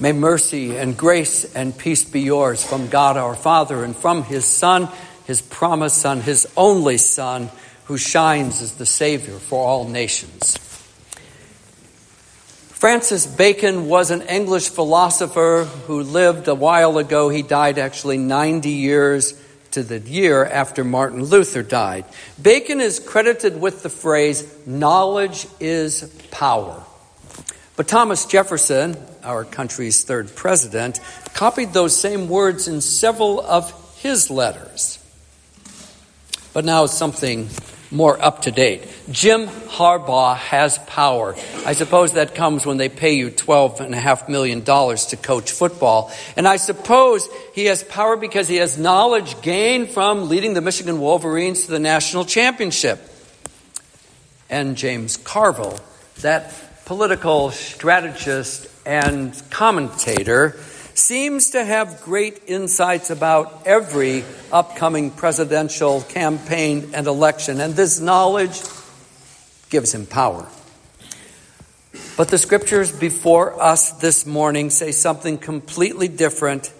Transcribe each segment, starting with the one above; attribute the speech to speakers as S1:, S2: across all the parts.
S1: May mercy and grace and peace be yours from God our Father and from his Son, his promised Son, his only Son, who shines as the Savior for all nations. Francis Bacon was an English philosopher who lived a while ago. He died actually 90 years to the year after Martin Luther died. Bacon is credited with the phrase, knowledge is power. But Thomas Jefferson, our country's third president, copied those same words in several of his letters. But now something more up to date. Jim Harbaugh has power. I suppose that comes when they pay you $12.5 million to coach football. And I suppose he has power because he has knowledge gained from leading the Michigan Wolverines to the national championship. And James Carville, that political strategist and commentator, seems to have great insights about every upcoming presidential campaign and election, and this knowledge gives him power. But the scriptures before us this morning say something completely different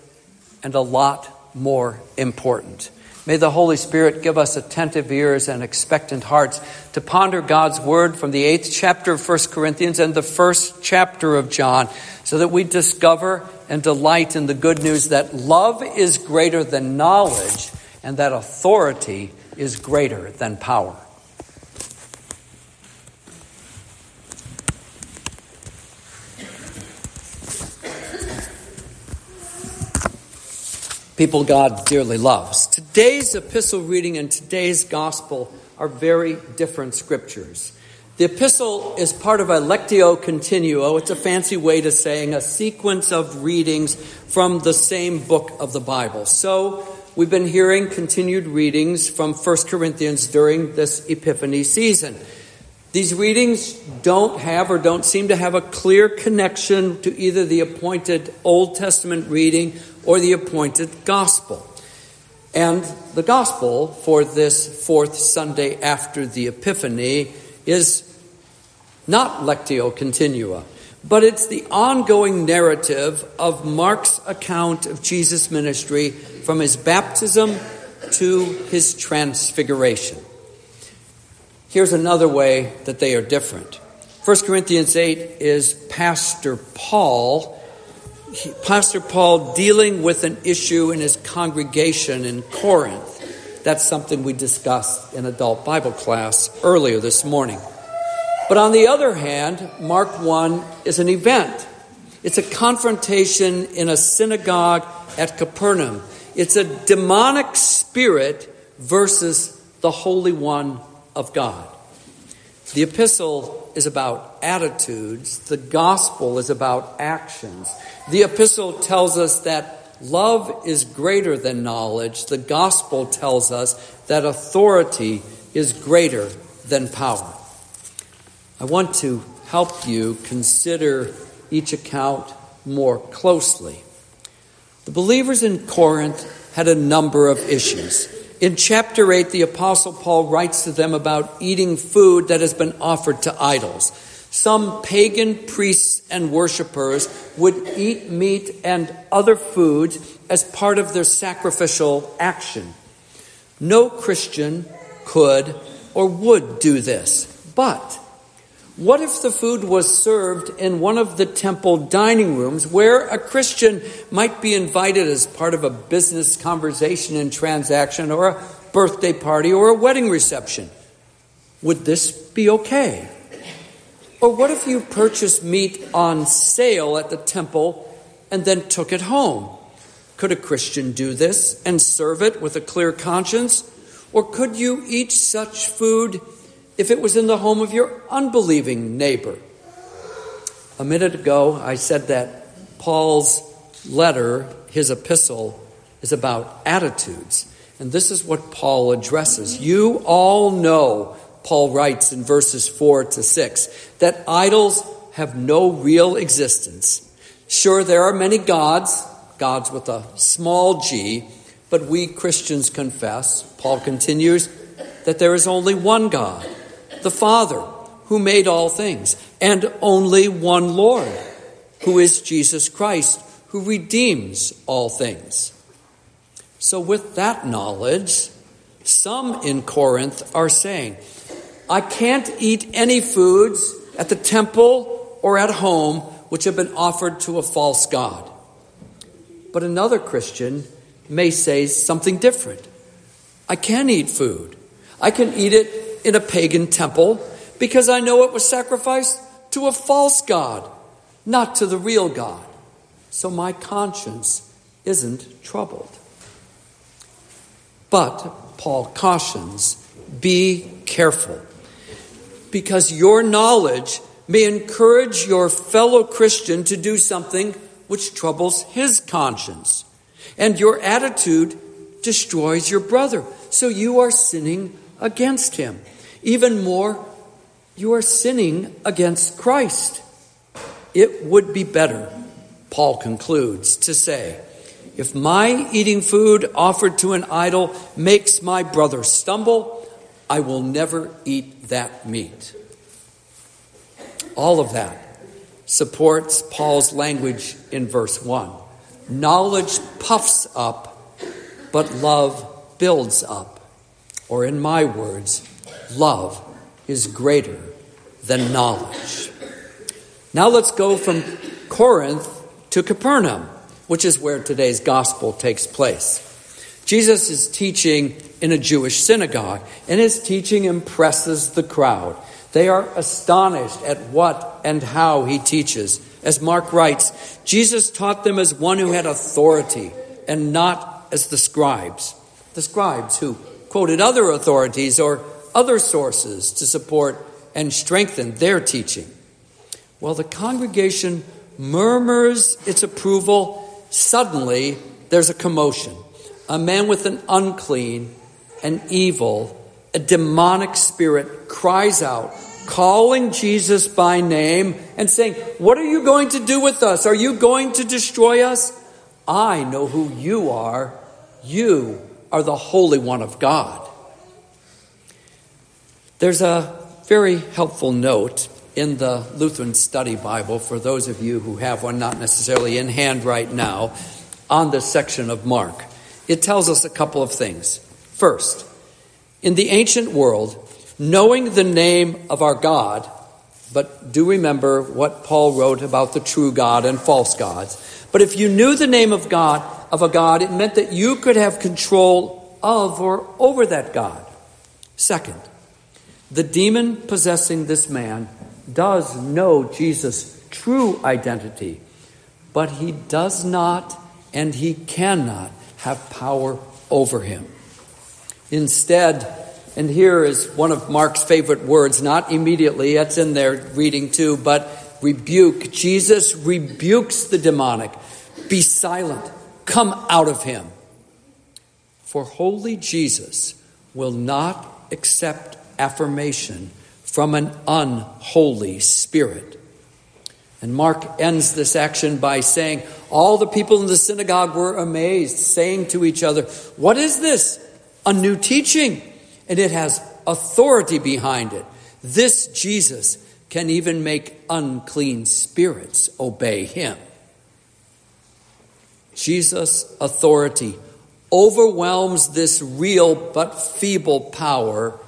S1: and a lot more important. May the Holy Spirit give us attentive ears and expectant hearts to ponder God's word from the eighth chapter of 1 Corinthians and the first chapter of John so that we discover and delight in the good news that love is greater than knowledge and that authority is greater than power. People God dearly loves. Today's epistle reading and today's gospel are very different scriptures. The epistle is part of a lectio continua. It's a fancy way to saying a sequence of readings from the same book of the Bible. So we've been hearing continued readings from 1 Corinthians during this Epiphany season. These readings don't have or don't seem to have a clear connection to either the appointed Old Testament reading or the appointed gospel. And the gospel for this fourth Sunday after the Epiphany is not Lectio Continua, but it's the ongoing narrative of Mark's account of Jesus' ministry from his baptism to his transfiguration. Here's another way that they are different. 1 Corinthians 8 is Pastor Paul. Pastor Paul dealing with an issue in his congregation in Corinth. That's something we discussed in adult Bible class earlier this morning. But on the other hand, Mark 1 is an event. It's a confrontation in a synagogue at Capernaum. It's a demonic spirit versus the Holy One of God. The epistle is about attitudes, the gospel is about actions. The epistle tells us that love is greater than knowledge, the gospel tells us that authority is greater than power. I want to help you consider each account more closely. The believers in Corinth had a number of issues. In chapter 8, the Apostle Paul writes to them about eating food that has been offered to idols. Some pagan priests and worshippers would eat meat and other foods as part of their sacrificial action. No Christian could or would do this. But what if the food was served in one of the temple dining rooms where a Christian might be invited as part of a business conversation and transaction or a birthday party or a wedding reception? Would this be okay? Or what if you purchased meat on sale at the temple and then took it home? Could a Christian do this and serve it with a clear conscience? Or could you eat such food if it was in the home of your unbelieving neighbor. A minute ago, I said that Paul's letter, his epistle, is about attitudes. And this is what Paul addresses. You all know, Paul writes in verses 4 to 6, that idols have no real existence. Sure, there are many gods, gods with a small g, but we Christians confess, Paul continues, that there is only one God the Father, who made all things, and only one Lord, who is Jesus Christ, who redeems all things. So, with that knowledge, some in Corinth are saying, I can't eat any foods at the temple or at home which have been offered to a false God. But another Christian may say something different. I can eat food. I can eat it in a pagan temple because I know it was sacrificed to a false God, not to the real God. So my conscience isn't troubled. But Paul cautions be careful because your knowledge may encourage your fellow Christian to do something which troubles his conscience. And your attitude destroys your brother. So you are sinning against him. Even more, you are sinning against Christ. It would be better, Paul concludes, to say, if my eating food offered to an idol makes my brother stumble, I will never eat that meat. All of that supports Paul's language in verse 1. Knowledge puffs up, but love builds up. Or, in my words, love is greater than knowledge. Now let's go from Corinth to Capernaum which is where today's gospel takes place. Jesus is teaching in a Jewish synagogue, and his teaching impresses the crowd. They are astonished at what and how he teaches. As Mark writes, Jesus taught them as one who had authority and not as the scribes. The scribes who quoted other authorities or other sources to support and strengthen their teaching. While the congregation murmurs its approval Suddenly, there's a commotion. A man with an unclean, an evil, a demonic spirit cries out, calling Jesus by name and saying, What are you going to do with us? Are you going to destroy us? I know who you are. You are the Holy One of God. There's a very helpful note in the Lutheran Study Bible, for those of you who have one, not necessarily in hand right now, on this section of Mark. It tells us a couple of things. First, in the ancient world, knowing the name of our God, but do remember what Paul wrote about the true God and false gods. But if you knew the name of God, of a God, it meant that you could have control of or over that God. Second, the demon possessing this man does know Jesus' true identity, but he does not and he cannot have power over him. Instead, and here is one of Mark's favorite words, not immediately, that's in their reading too, but rebuke. Jesus rebukes the demonic. Be silent. Come out of him. For holy Jesus will not accept affirmation from an unholy spirit. And Mark ends this action by saying, All the people in the synagogue were amazed, saying to each other, What is this? A new teaching, and it has authority behind it. This Jesus can even make unclean spirits obey him. Jesus' authority overwhelms this real but feeble power,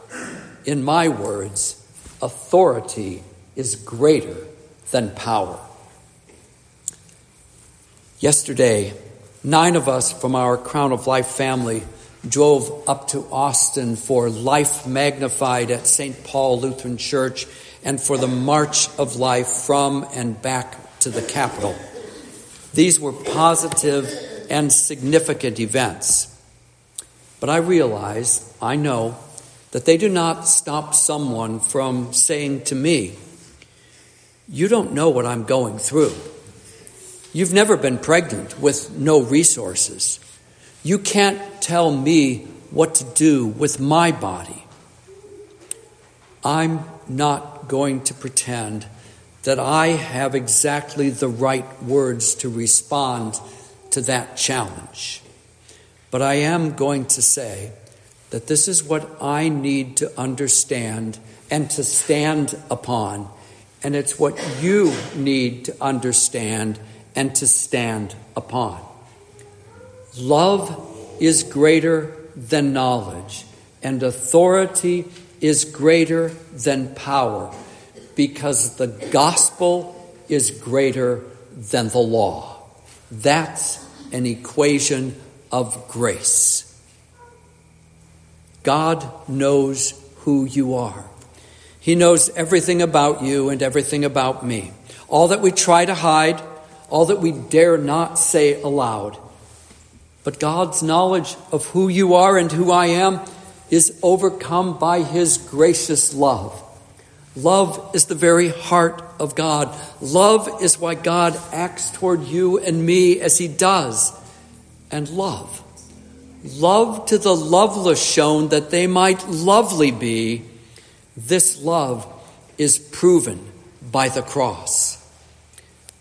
S1: in my words, authority is greater than power. Yesterday, nine of us from our Crown of Life family drove up to Austin for Life Magnified at St. Paul Lutheran Church and for the March of Life from and back to the Capitol. These were positive and significant events. But I realize, I know, that they do not stop someone from saying to me, You don't know what I'm going through. You've never been pregnant with no resources. You can't tell me what to do with my body. I'm not going to pretend that I have exactly the right words to respond to that challenge. But I am going to say that this is what I need to understand and to stand upon and it's what you need to understand and to stand upon. Love is greater than knowledge, and authority is greater than power, because the gospel is greater than the law. That's an equation of grace. God knows who you are. He knows everything about you and everything about me. All that we try to hide, all that we dare not say aloud. But God's knowledge of who you are and who I am is overcome by His gracious love. Love is the very heart of God. Love is why God acts toward you and me as He does. And love. Love to the loveless shown that they might lovely be. This love is proven by the cross.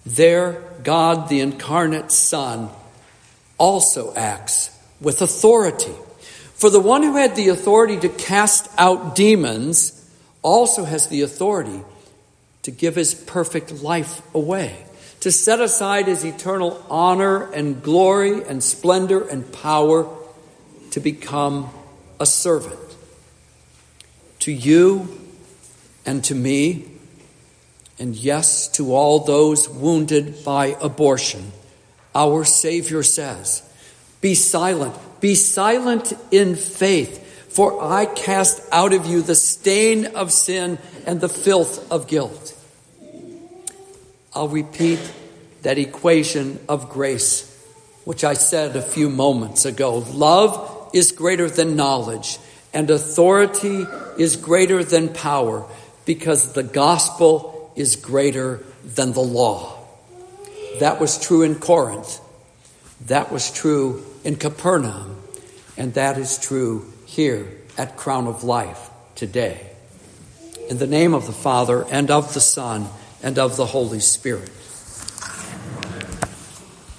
S1: There, God, the incarnate Son, also acts with authority. For the one who had the authority to cast out demons also has the authority to give his perfect life away, to set aside his eternal honor and glory and splendor and power to become a servant. To you and to me, and yes, to all those wounded by abortion, our Savior says, Be silent, be silent in faith, for I cast out of you the stain of sin and the filth of guilt. I'll repeat that equation of grace, which I said a few moments ago. Love is greater than knowledge, and authority is greater than power, because the gospel is greater than the law. That was true in Corinth. That was true in Capernaum. And that is true here at Crown of Life today. In the name of the Father, and of the Son, and of the Holy Spirit.